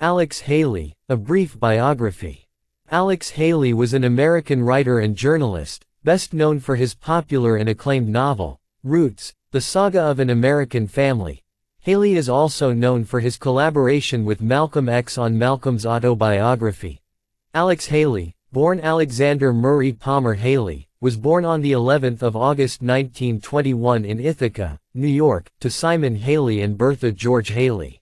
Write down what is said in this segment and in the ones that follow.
Alex Haley, A Brief Biography. Alex Haley was an American writer and journalist, best known for his popular and acclaimed novel, Roots, The Saga of an American Family. Haley is also known for his collaboration with Malcolm X on Malcolm's autobiography. Alex Haley, born Alexander Murray Palmer Haley, was born on the 11th of August 1921 in Ithaca, New York, to Simon Haley and Bertha George Haley.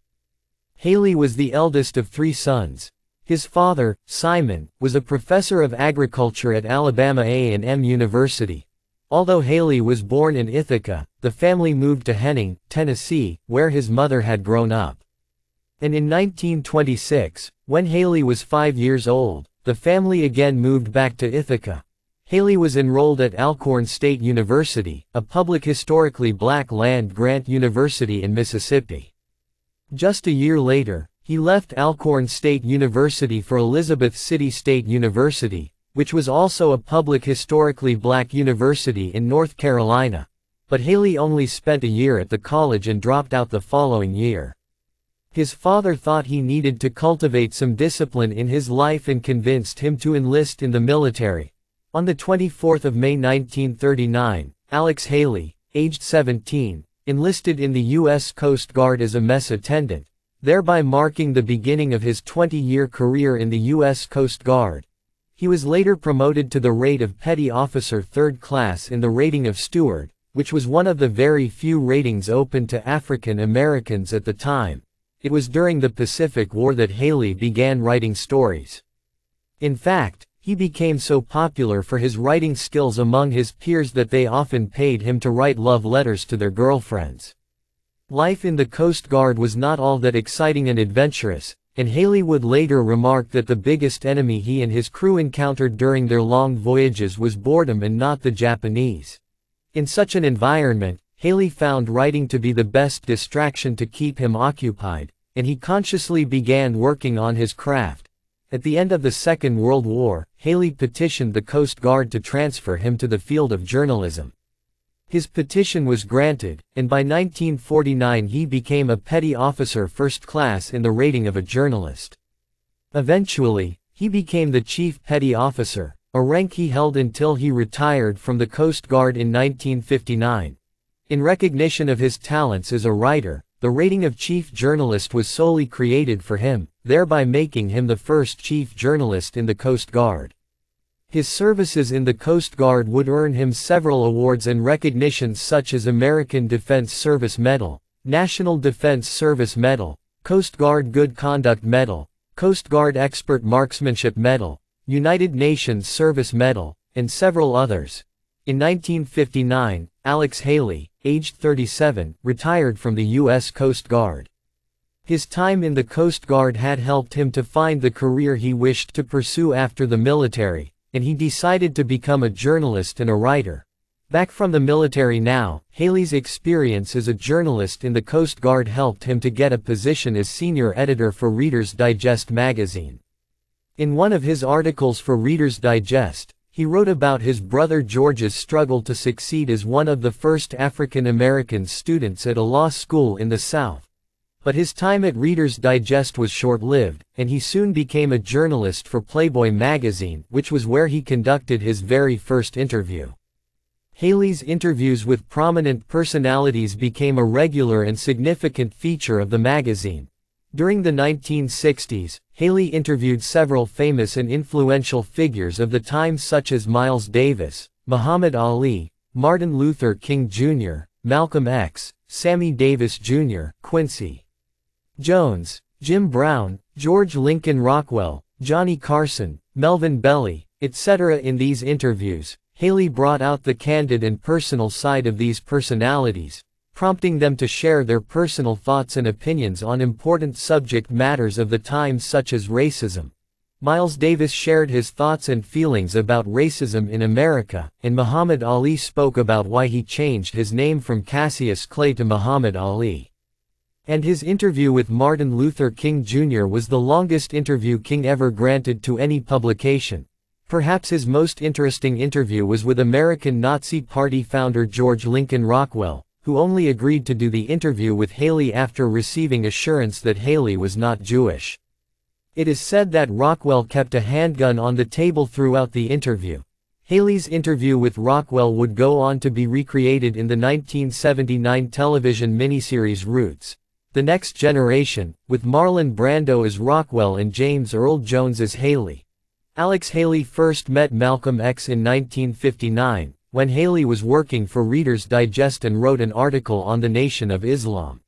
Haley was the eldest of three sons. His father, Simon, was a professor of agriculture at Alabama A&M University. Although Haley was born in Ithaca, the family moved to Henning, Tennessee, where his mother had grown up. And in 1926, when Haley was five years old, the family again moved back to Ithaca. Haley was enrolled at Alcorn State University, a public historically black land-grant university in Mississippi. Just a year later, he left Alcorn State University for Elizabeth City State University, which was also a public historically black university in North Carolina. But Haley only spent a year at the college and dropped out the following year. His father thought he needed to cultivate some discipline in his life and convinced him to enlist in the military. On the 24th of May 1939, Alex Haley, aged 17, enlisted in the U.S. Coast Guard as a mess attendant, thereby marking the beginning of his 20-year career in the U.S. Coast Guard. He was later promoted to the rate of Petty Officer Third Class in the rating of Steward, which was one of the very few ratings open to African Americans at the time. It was during the Pacific War that Haley began writing stories. In fact, he became so popular for his writing skills among his peers that they often paid him to write love letters to their girlfriends. Life in the Coast Guard was not all that exciting and adventurous, and Haley would later remark that the biggest enemy he and his crew encountered during their long voyages was boredom and not the Japanese. In such an environment, Haley found writing to be the best distraction to keep him occupied, and he consciously began working on his craft. At the end of the Second World War, Haley petitioned the Coast Guard to transfer him to the field of journalism. His petition was granted, and by 1949 he became a petty officer first class in the rating of a journalist. Eventually, he became the chief petty officer, a rank he held until he retired from the Coast Guard in 1959. In recognition of his talents as a writer, the rating of chief journalist was solely created for him, thereby making him the first chief journalist in the Coast Guard. His services in the Coast Guard would earn him several awards and recognitions such as American Defense Service Medal, National Defense Service Medal, Coast Guard Good Conduct Medal, Coast Guard Expert Marksmanship Medal, United Nations Service Medal, and several others. In 1959, Alex Haley, aged 37, retired from the U.S. Coast Guard. His time in the Coast Guard had helped him to find the career he wished to pursue after the military, and he decided to become a journalist and a writer. Back from the military now, Haley's experience as a journalist in the Coast Guard helped him to get a position as senior editor for Reader's Digest magazine. In one of his articles for Reader's Digest, he wrote about his brother George's struggle to succeed as one of the first African American students at a law school in the South. But his time at Reader's Digest was short-lived, and he soon became a journalist for Playboy magazine, which was where he conducted his very first interview. Haley's interviews with prominent personalities became a regular and significant feature of the magazine. During the 1960s, Haley interviewed several famous and influential figures of the time such as Miles Davis, Muhammad Ali, Martin Luther King Jr., Malcolm X, Sammy Davis Jr., Quincy Jones, Jim Brown, George Lincoln Rockwell, Johnny Carson, Melvin Belli, etc. In these interviews, Haley brought out the candid and personal side of these personalities, prompting them to share their personal thoughts and opinions on important subject matters of the time such as racism. Miles Davis shared his thoughts and feelings about racism in America, and Muhammad Ali spoke about why he changed his name from Cassius Clay to Muhammad Ali. And his interview with Martin Luther King Jr. was the longest interview King ever granted to any publication. Perhaps his most interesting interview was with American Nazi Party founder George Lincoln Rockwell, who only agreed to do the interview with Haley after receiving assurance that Haley was not Jewish. It is said that Rockwell kept a handgun on the table throughout the interview. Haley's interview with Rockwell would go on to be recreated in the 1979 television miniseries Roots. The Next Generation, with Marlon Brando as Rockwell and James Earl Jones as Haley. Alex Haley first met Malcolm X in 1959, when Haley was working for Reader's Digest and wrote an article on the Nation of Islam.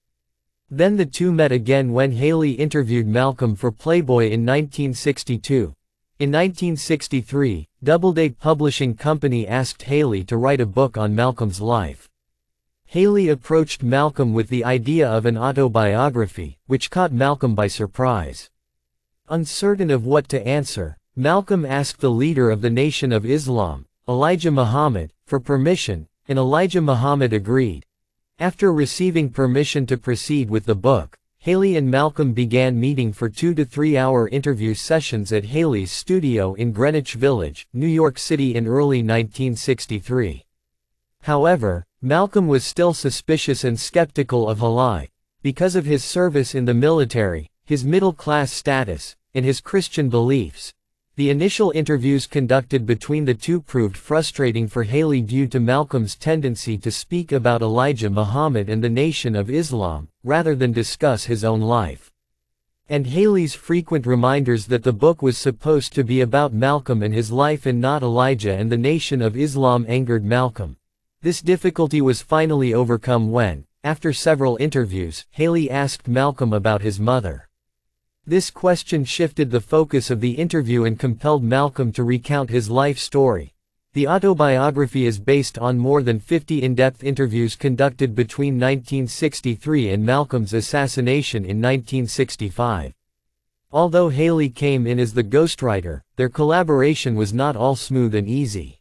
Then the two met again when Haley interviewed Malcolm for Playboy in 1962. In 1963, Doubleday Publishing Company asked Haley to write a book on Malcolm's life. Haley approached Malcolm with the idea of an autobiography, which caught Malcolm by surprise. Uncertain of what to answer, Malcolm asked the leader of the Nation of Islam, Elijah Muhammad, for permission, and Elijah Muhammad agreed. After receiving permission to proceed with the book, Haley and Malcolm began meeting for two to three hour interview sessions at Haley's studio in Greenwich Village, New York City in early 1963. However, Malcolm was still suspicious and skeptical of Haley, because of his service in the military, his middle-class status, and his Christian beliefs. The initial interviews conducted between the two proved frustrating for Haley due to Malcolm's tendency to speak about Elijah Muhammad and the Nation of Islam, rather than discuss his own life. And Haley's frequent reminders that the book was supposed to be about Malcolm and his life and not Elijah and the Nation of Islam angered Malcolm. This difficulty was finally overcome when, after several interviews, Haley asked Malcolm about his mother. This question shifted the focus of the interview and compelled Malcolm to recount his life story. The autobiography is based on more than 50 in-depth interviews conducted between 1963 and Malcolm's assassination in 1965. Although Haley came in as the ghostwriter, their collaboration was not all smooth and easy.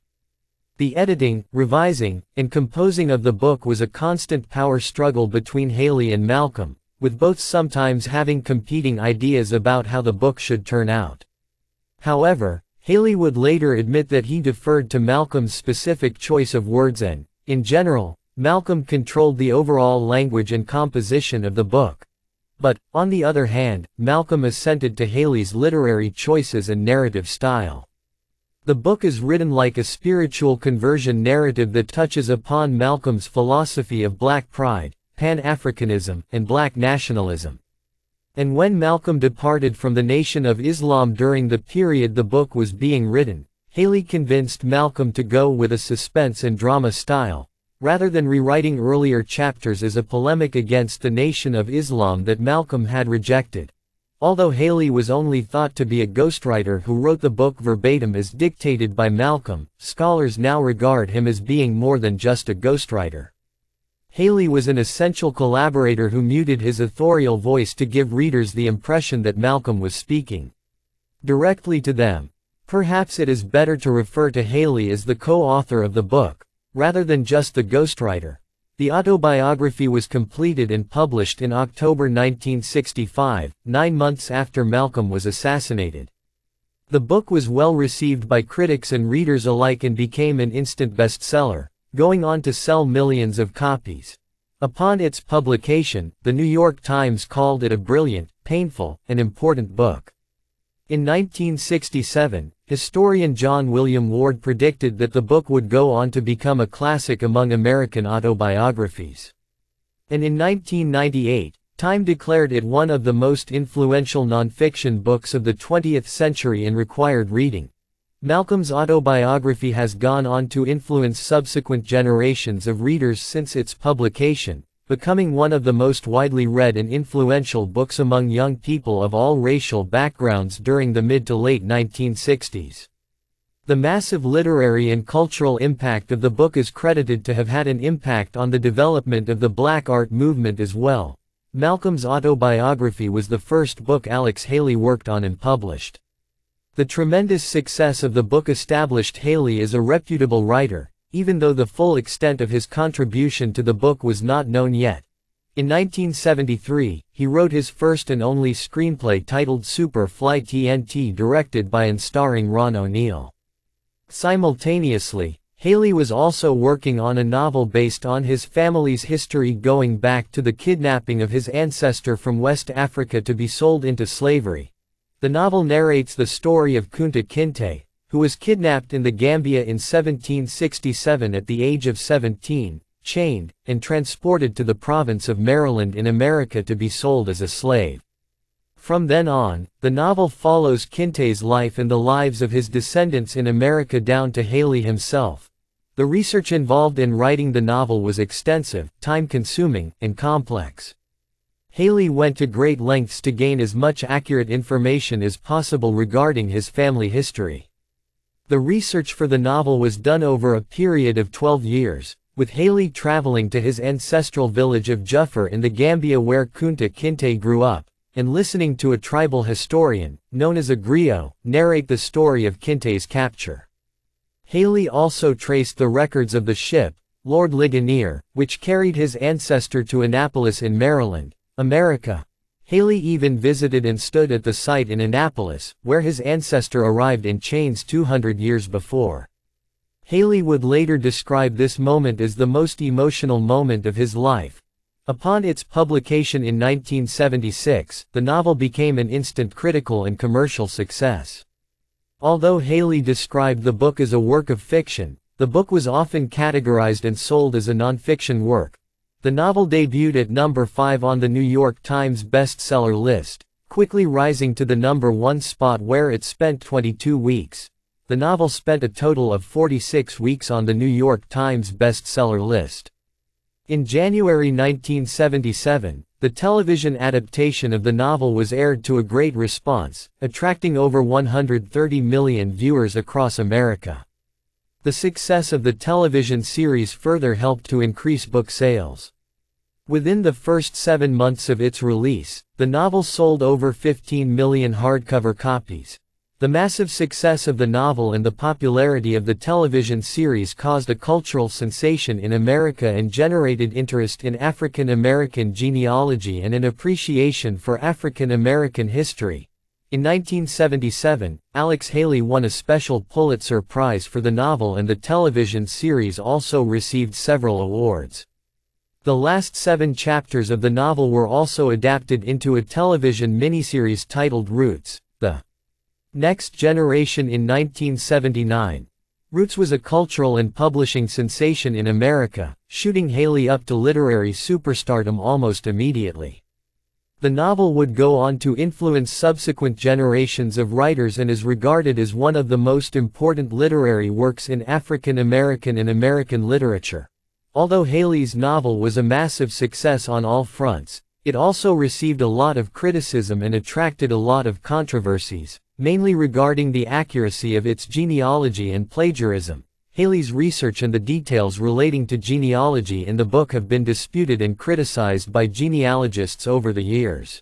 The editing, revising, and composing of the book was a constant power struggle between Haley and Malcolm, with both sometimes having competing ideas about how the book should turn out. However, Haley would later admit that he deferred to Malcolm's specific choice of words and, in general, Malcolm controlled the overall language and composition of the book. But, on the other hand, Malcolm assented to Haley's literary choices and narrative style. The book is written like a spiritual conversion narrative that touches upon Malcolm's philosophy of black pride, Pan-Africanism, and black nationalism. And when Malcolm departed from the Nation of Islam during the period the book was being written, Haley convinced Malcolm to go with a suspense and drama style, rather than rewriting earlier chapters as a polemic against the Nation of Islam that Malcolm had rejected. Although Haley was only thought to be a ghostwriter who wrote the book verbatim as dictated by Malcolm, scholars now regard him as being more than just a ghostwriter. Haley was an essential collaborator who muted his authorial voice to give readers the impression that Malcolm was speaking directly to them. Perhaps it is better to refer to Haley as the co-author of the book, rather than just the ghostwriter. The autobiography was completed and published in October 1965, nine months after Malcolm was assassinated. The book was well received by critics and readers alike and became an instant bestseller going on to sell millions of copies. Upon its publication, the New York Times called it a brilliant, painful, and important book. In 1967, historian John William Ward predicted that the book would go on to become a classic among American autobiographies. And in 1998, Time declared it one of the most influential nonfiction books of the 20th century and required reading. Malcolm's autobiography has gone on to influence subsequent generations of readers since its publication, becoming one of the most widely read and influential books among young people of all racial backgrounds during the mid to late 1960s. The massive literary and cultural impact of the book is credited to have had an impact on the development of the black art movement as well. Malcolm's autobiography was the first book Alex Haley worked on and published. The tremendous success of the book established Haley as a reputable writer, even though the full extent of his contribution to the book was not known yet. In 1973, he wrote his first and only screenplay titled Super Fly TNT directed by and starring Ron O'Neal. Simultaneously, Haley was also working on a novel based on his family's history going back to the kidnapping of his ancestor from West Africa to be sold into slavery, The novel narrates the story of Kunta Kinte, who was kidnapped in the Gambia in 1767 at the age of 17, chained, and transported to the province of Maryland in America to be sold as a slave. From then on, the novel follows Kinte's life and the lives of his descendants in America down to Haley himself. The research involved in writing the novel was extensive, time-consuming, and complex. Haley went to great lengths to gain as much accurate information as possible regarding his family history. The research for the novel was done over a period of 12 years, with Haley traveling to his ancestral village of Juffure in the Gambia where Kunta Kinte grew up, and listening to a tribal historian, known as a griot, narrate the story of Kinte's capture. Haley also traced the records of the ship, Lord Ligonier, which carried his ancestor to Annapolis in Maryland, America. Haley even visited and stood at the site in Annapolis, where his ancestor arrived in chains 200 years before. Haley would later describe this moment as the most emotional moment of his life, Upon its publication in 1976, the novel became an instant critical and commercial success. Although Haley described the book as a work of fiction, the book was often categorized and sold as a nonfiction work. The novel debuted at number 5 on the New York Times bestseller list, quickly rising to the number 1 spot where it spent 22 weeks. The novel spent a total of 46 weeks on the New York Times bestseller list. In January 1977, the television adaptation of the novel was aired to a great response, attracting over 130 million viewers across America. The success of the television series further helped to increase book sales. Within the first seven months of its release, the novel sold over 15 million hardcover copies, the massive success of the novel and the popularity of the television series caused a cultural sensation in America and generated interest in African American genealogy and an appreciation for African American history. In 1977, Alex Haley won a special Pulitzer Prize for the novel and the television series also received several awards. The last seven chapters of the novel were also adapted into a television miniseries titled Roots, the Next Generation in 1979. Roots was a cultural and publishing sensation in America, shooting Haley up to literary superstardom almost immediately. The novel would go on to influence subsequent generations of writers and is regarded as one of the most important literary works in African American and American literature. Although Haley's novel was a massive success on all fronts, it also received a lot of criticism and attracted a lot of controversies mainly regarding the accuracy of its genealogy and plagiarism. Haley's research and the details relating to genealogy in the book have been disputed and criticized by genealogists over the years.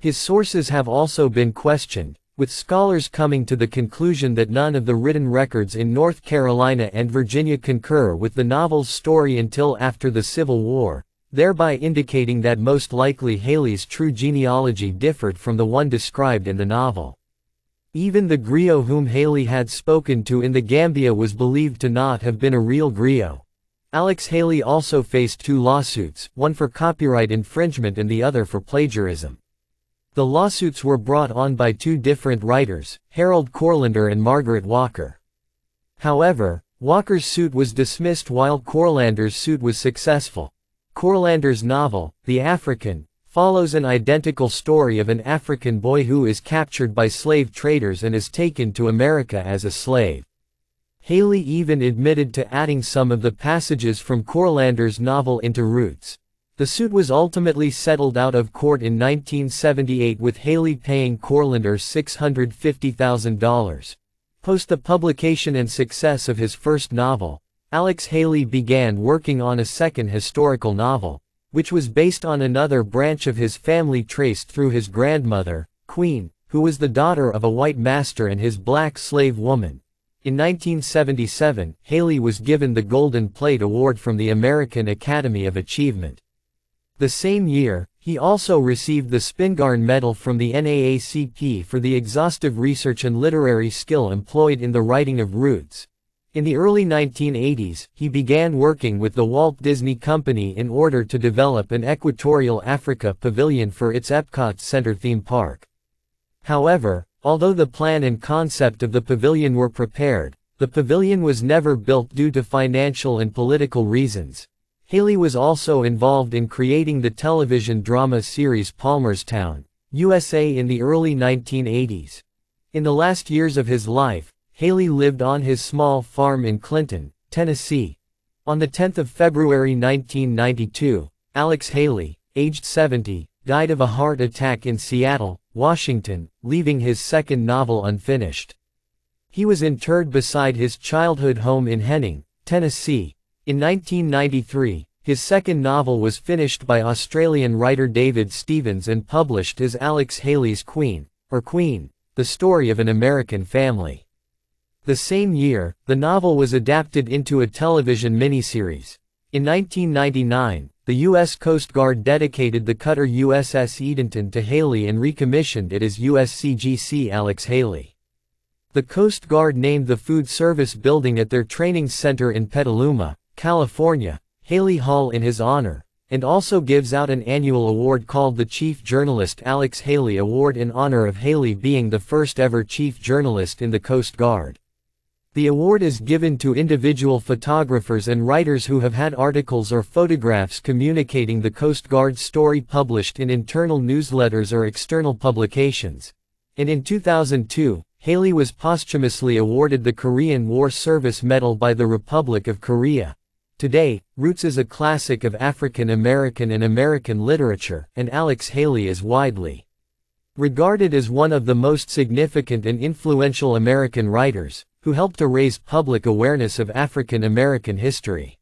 His sources have also been questioned, with scholars coming to the conclusion that none of the written records in North Carolina and Virginia concur with the novel's story until after the Civil War, thereby indicating that most likely Haley's true genealogy differed from the one described in the novel. Even the griot whom Haley had spoken to in the Gambia was believed to not have been a real griot. Alex Haley also faced two lawsuits, one for copyright infringement and the other for plagiarism. The lawsuits were brought on by two different writers, Harold Courlander and Margaret Walker. However, Walker's suit was dismissed while Courlander's suit was successful. Courlander's novel, The African, follows an identical story of an African boy who is captured by slave traders and is taken to America as a slave. Haley even admitted to adding some of the passages from Courlander's novel into Roots. The suit was ultimately settled out of court in 1978 with Haley paying Courlander $650,000. Post the publication and success of his first novel, Alex Haley began working on a second historical novel, which was based on another branch of his family traced through his grandmother, Queen, who was the daughter of a white master and his black slave woman. In 1977, Haley was given the Golden Plate Award from the American Academy of Achievement. The same year, he also received the Spingarn Medal from the NAACP for the exhaustive research and literary skill employed in the writing of Roots, in the early 1980s, he began working with the Walt Disney Company in order to develop an Equatorial Africa pavilion for its Epcot Center theme park. However, although the plan and concept of the pavilion were prepared, the pavilion was never built due to financial and political reasons. Haley was also involved in creating the television drama series Palmerstown, USA in the early 1980s. In the last years of his life, Haley lived on his small farm in Clinton, Tennessee. On the 10th of February 1992, Alex Haley, aged 70, died of a heart attack in Seattle, Washington, leaving his second novel unfinished. He was interred beside his childhood home in Henning, Tennessee. In 1993, his second novel was finished by Australian writer David Stevens and published as Alex Haley's Queen, or Queen, the story of an American family. The same year, the novel was adapted into a television miniseries. In 1999, the U.S. Coast Guard dedicated the cutter USS Edenton to Haley and recommissioned it as USCGC Alex Haley. The Coast Guard named the food service building at their training center in Petaluma, California, Haley Hall in his honor, and also gives out an annual award called the Chief Journalist Alex Haley Award in honor of Haley being the first ever chief journalist in the Coast Guard. The award is given to individual photographers and writers who have had articles or photographs communicating the Coast Guard story published in internal newsletters or external publications. And in 2002, Haley was posthumously awarded the Korean War Service Medal by the Republic of Korea. Today, Roots is a classic of African American and American literature, and Alex Haley is widely regarded as one of the most significant and influential American writers, who helped to raise public awareness of African American history.